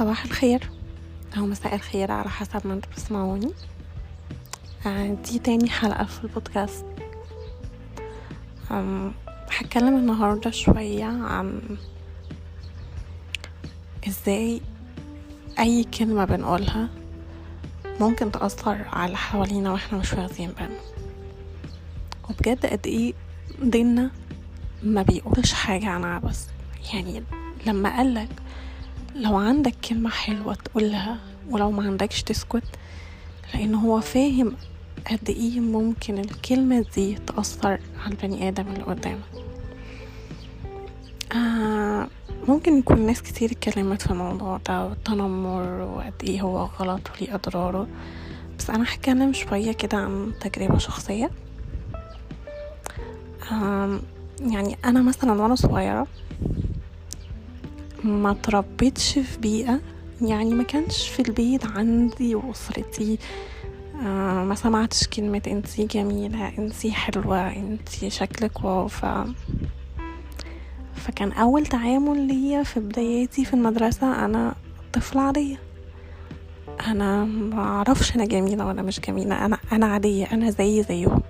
صباح الخير. أو مساء الخير على حسب ما أنتوا بتسمعوني. دي تاني حلقة في البودكاست. هتكلم النهاردة شوية عن إزاي أي كلمة بنقولها ممكن تأثر على حوالينا وإحنا مش واخدين بالنا. وبجد قد إيه ديننا ما بيقولش حاجة عن عبث يعني لما قالك لو عندك كلمة حلوة تقولها ولو ما عندكش تسكت لأن هو فاهم قد إيه ممكن الكلمة دي تأثر على البني آدم اللي قدامك. آه ممكن يكون ناس كتير اتكلمت في الموضوع ده والتنمر وقد إيه هو غلط وليه أضراره. بس أنا هتكلم شوية كده عن تجربة شخصية. آم، يعني أنا مثلا وأنا صغيرة ما تربيتش في بيئة يعني ما كانش في البيت عندي وأسرتي آه ما سمعتش كلمة انتي جميلة انتي حلوة انتي شكلك واو. ف... فكان أول تعامل ليا في بداياتي في المدرسة أنا طفلة عادية. أنا ما أعرفش أنا جميلة ولا مش جميلة أنا أنا عادية أنا زي زيهم.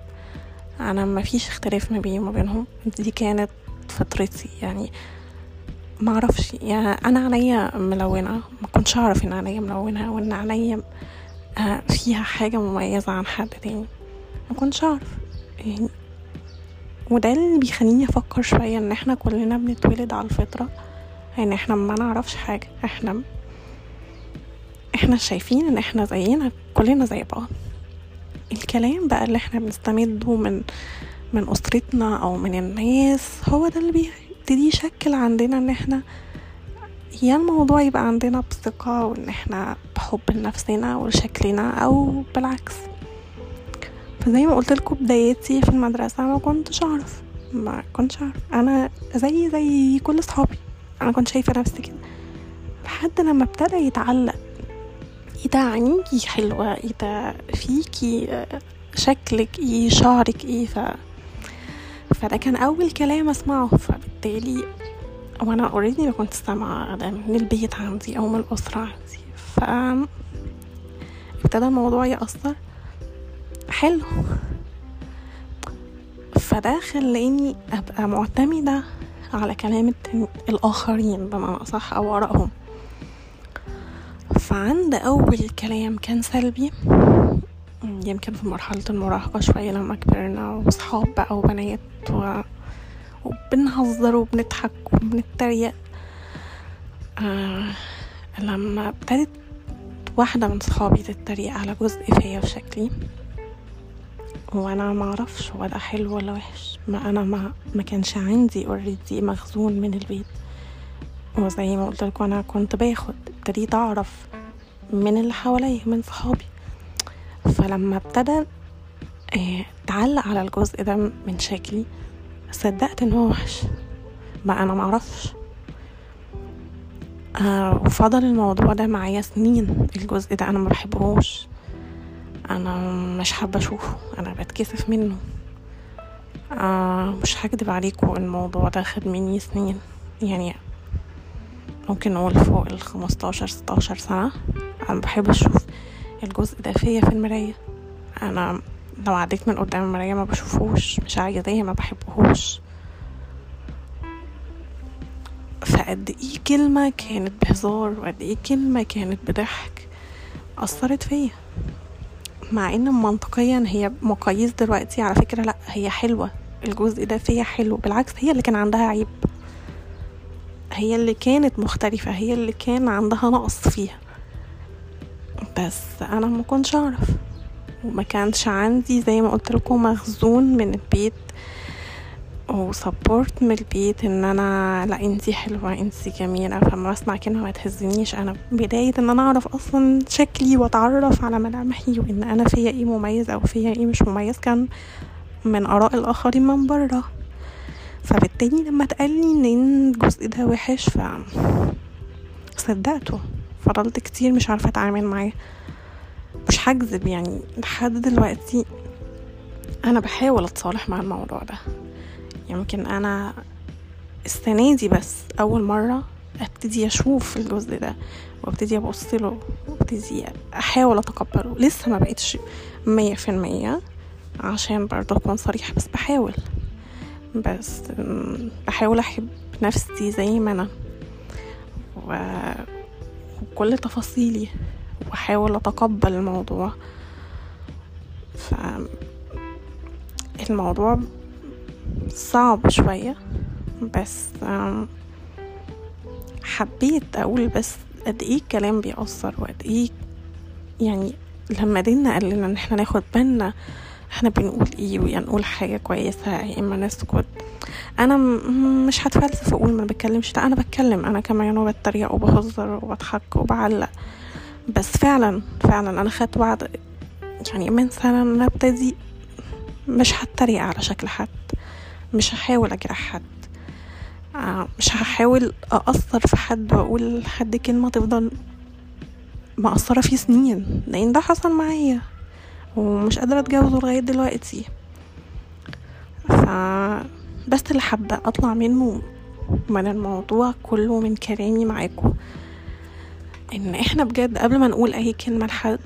أنا ما فيش اختلاف ما بيني وما بينهم. دي كانت فطرتي يعني ما أعرفش يعني أنا عينيا ملونة ما كنتش أعرف إن عينيا ملونة وإن عينيا آه، فيها حاجة مميزة عن حد تاني. ما كنتش أعرف يعني. وده اللي بيخليني أفكر شوية إن إحنا كلنا بنتولد على الفطرة ان إحنا ما نعرفش حاجة إحنا إحنا شايفين إن إحنا زينا كلنا زي بعض. الكلام بقى اللي إحنا بنستمده من من أسرتنا أو من الناس هو ده اللي بيبتدي يشكل عندنا إن إحنا يا الموضوع يبقى عندنا بثقة وإن إحنا بحب لنفسنا ولشكلنا أو بالعكس. فزي ما قلت لكم بدايتي في المدرسة ما كنتش أعرف ما كنتش أعرف. أنا زي زي كل أصحابي أنا كنت شايفة نفسي كده. لحد لما ابتدى يتعلق إيه ده عينيكي حلوة إيه ده فيكي آه، شكلك إيه شعرك إيه ف فده كان أول كلام أسمعه فبالتالي وأنا اوريدي ما كنت سامعة ده من البيت عندي أو من الأسرة عندي. ف ابتدى الموضوع يأثر. حلو. فده خلاني أبقى معتمدة على كلام الآخرين بمعنى أصح أو آرائهم. فعند أول كلام كان سلبي. يمكن في مرحلة المراهقة شوية لما كبرنا وصحاب بقى وبنات و... وبنهزر وبنضحك وبنتريق. آه لما ابتدت واحدة من صحابي تتريق على جزء فيا في شكلي وأنا ما أعرفش هو ده حلو ولا وحش. ما أنا ما ما كانش عندي اوريدي مخزون من البيت. وزي ما قلت لكم أنا كنت باخد ابتديت أعرف من اللي حواليا من صحابي. فلما ابتدى آه، تعلق على الجزء ده من شكلي صدقت إن هو وحش. ما أنا معرفش. آه وفضل الموضوع ده معايا سنين. الجزء ده أنا ما بحبهوش. أنا مش حابة أشوفه. أنا بتكسف منه. آه مش هكدب عليكم الموضوع ده خد مني سنين. يعني ممكن نقول فوق ال 15 16 سنة. أنا بحب أشوف الجزء ده فيا في المراية. أنا لو عديت من قدام المراية ما بشوفوش مش عايزاه ما بحبهوش. فقد إيه كلمة كانت بهزار؟ وقد إيه كلمة كانت بضحك؟ أثرت فيا. مع إن منطقيا هي مقاييس دلوقتي على فكرة لأ هي حلوة. الجزء ده فيا حلو. بالعكس هي اللي كان عندها عيب. هي اللي كانت مختلفة. هي اللي كان عندها نقص فيها. بس أنا ما كنتش أعرف. وما كانش عندي زي ما قلت لكم مخزون من البيت وسبورت من البيت إن أنا لأ إنتي حلوة إنتي جميلة فلما بسمع كلمة ما تهزنيش. أنا بداية إن أنا أعرف أصلا شكلي وأتعرف على ملامحي وإن أنا فيا إيه مميز أو فيا إيه مش مميز كان من آراء الآخرين من بره. فبالتالي لما اتقالي إن الجزء ده وحش ف صدقته. فضلت كتير مش عارفة أتعامل معاه. مش هكذب يعني لحد دلوقتي أنا بحاول أتصالح مع الموضوع ده. يمكن أنا السنة دي بس أول مرة أبتدي أشوف الجزء ده وأبتدي أبص له وأبتدي أحاول أتقبله. لسه ما بقتش مية في المية عشان برضه أكون صريحة بس بحاول. بس بحاول أحب نفسي زي ما أنا. وكل تفاصيلي وأحاول أتقبل الموضوع. ف الموضوع صعب شوية بس حبيت أقول بس قد إيه الكلام بيأثر وقد إيه يعني لما دينا قال لنا إن إحنا ناخد بالنا إحنا بنقول إيه ويا نقول حاجة كويسة يا إما نسكت أنا مش هتفلسف وأقول ما بتكلمش لا أنا بتكلم أنا كمان وبتريق وبهزر وبضحك وبعلق. بس فعلا فعلا أنا خدت بعد يعني من سنة إن أبتدي مش هتريق على شكل حد مش هحاول أجرح حد. آه، مش هحاول أأثر في حد وأقول لحد كلمة تفضل مأثرة فيه سنين لأن ده حصل معايا. ومش قادرة اتجاوزه لغاية دلوقتي. ف بس اللي حابة أطلع منه من الموضوع كله من كلامي معاكم إن إحنا بجد قبل ما نقول أي كلمة لحد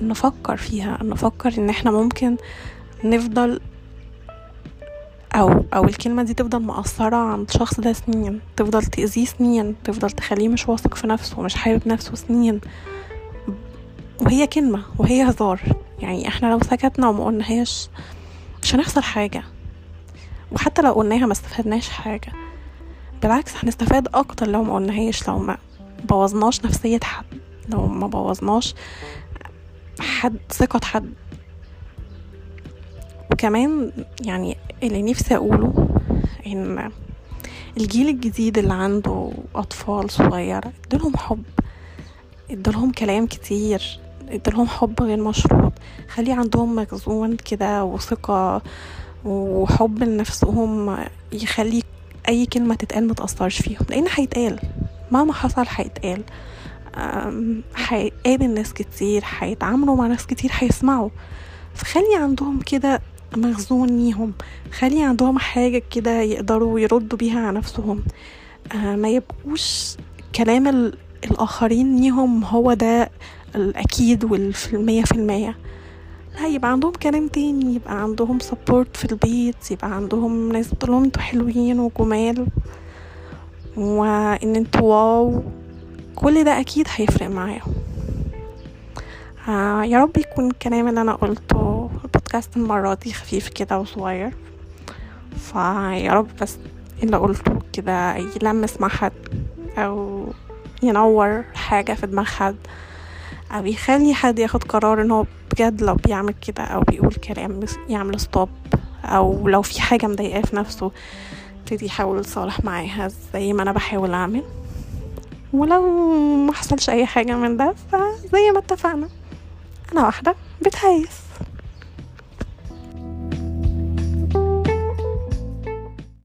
نفكر فيها نفكر إن إحنا ممكن نفضل أو أو الكلمة دي تفضل مأثره عند الشخص ده سنين تفضل تأذيه سنين تفضل تخليه مش واثق في نفسه ومش حابب نفسه سنين. وهي كلمة وهي هزار. يعني إحنا لو سكتنا وما قلناهاش مش هنخسر حاجة. وحتى لو قلناها ما استفدناش حاجة. بالعكس هنستفاد أكتر لو ما قلناهاش لو ما بوظناش نفسية حد لو ما بوظناش حد ثقة حد. وكمان يعني اللي نفسي أقوله إن الجيل الجديد اللي عنده أطفال صغيرة إدولهم حب إدولهم كلام كتير. ادولهم حب غير مشروط. خلي عندهم مخزون كده وثقة وحب لنفسهم يخلي أي كلمة تتقال متأثرش فيهم لأن هيتقال. مهما حصل هيتقال. هيقابل ناس كتير هيتعاملوا مع ناس كتير هيسمعوا. فخلي عندهم كده مخزون ليهم. خلي عندهم حاجة كده يقدروا يردوا بيها على نفسهم. آه ما يبقوش كلام الآخرين ليهم هو ده الأكيد والمية في المية. لا يبقى عندهم كلام تاني يبقى عندهم سبورت في البيت يبقى عندهم ناس بتقولهم أنتوا حلوين وجمال وإن أنتوا wow. كل ده أكيد هيفرق معاهم. آه يا رب يكون الكلام اللي أنا قلته البودكاست المرة دي خفيف كده وصغير. فيا رب بس اللي قلته كده يلمس مع حد أو ينور حاجة في دماغ حد. أو يخلي حد ياخد قرار إن هو بجد لو بيعمل كده أو بيقول كلام يعمل stop أو لو في حاجة مضايقاه في نفسه يبتدي يحاول يتصالح معاها زي ما أنا بحاول أعمل. ولو ما حصلش أي حاجة من ده فزي ما اتفقنا. أنا واحدة بتهيس.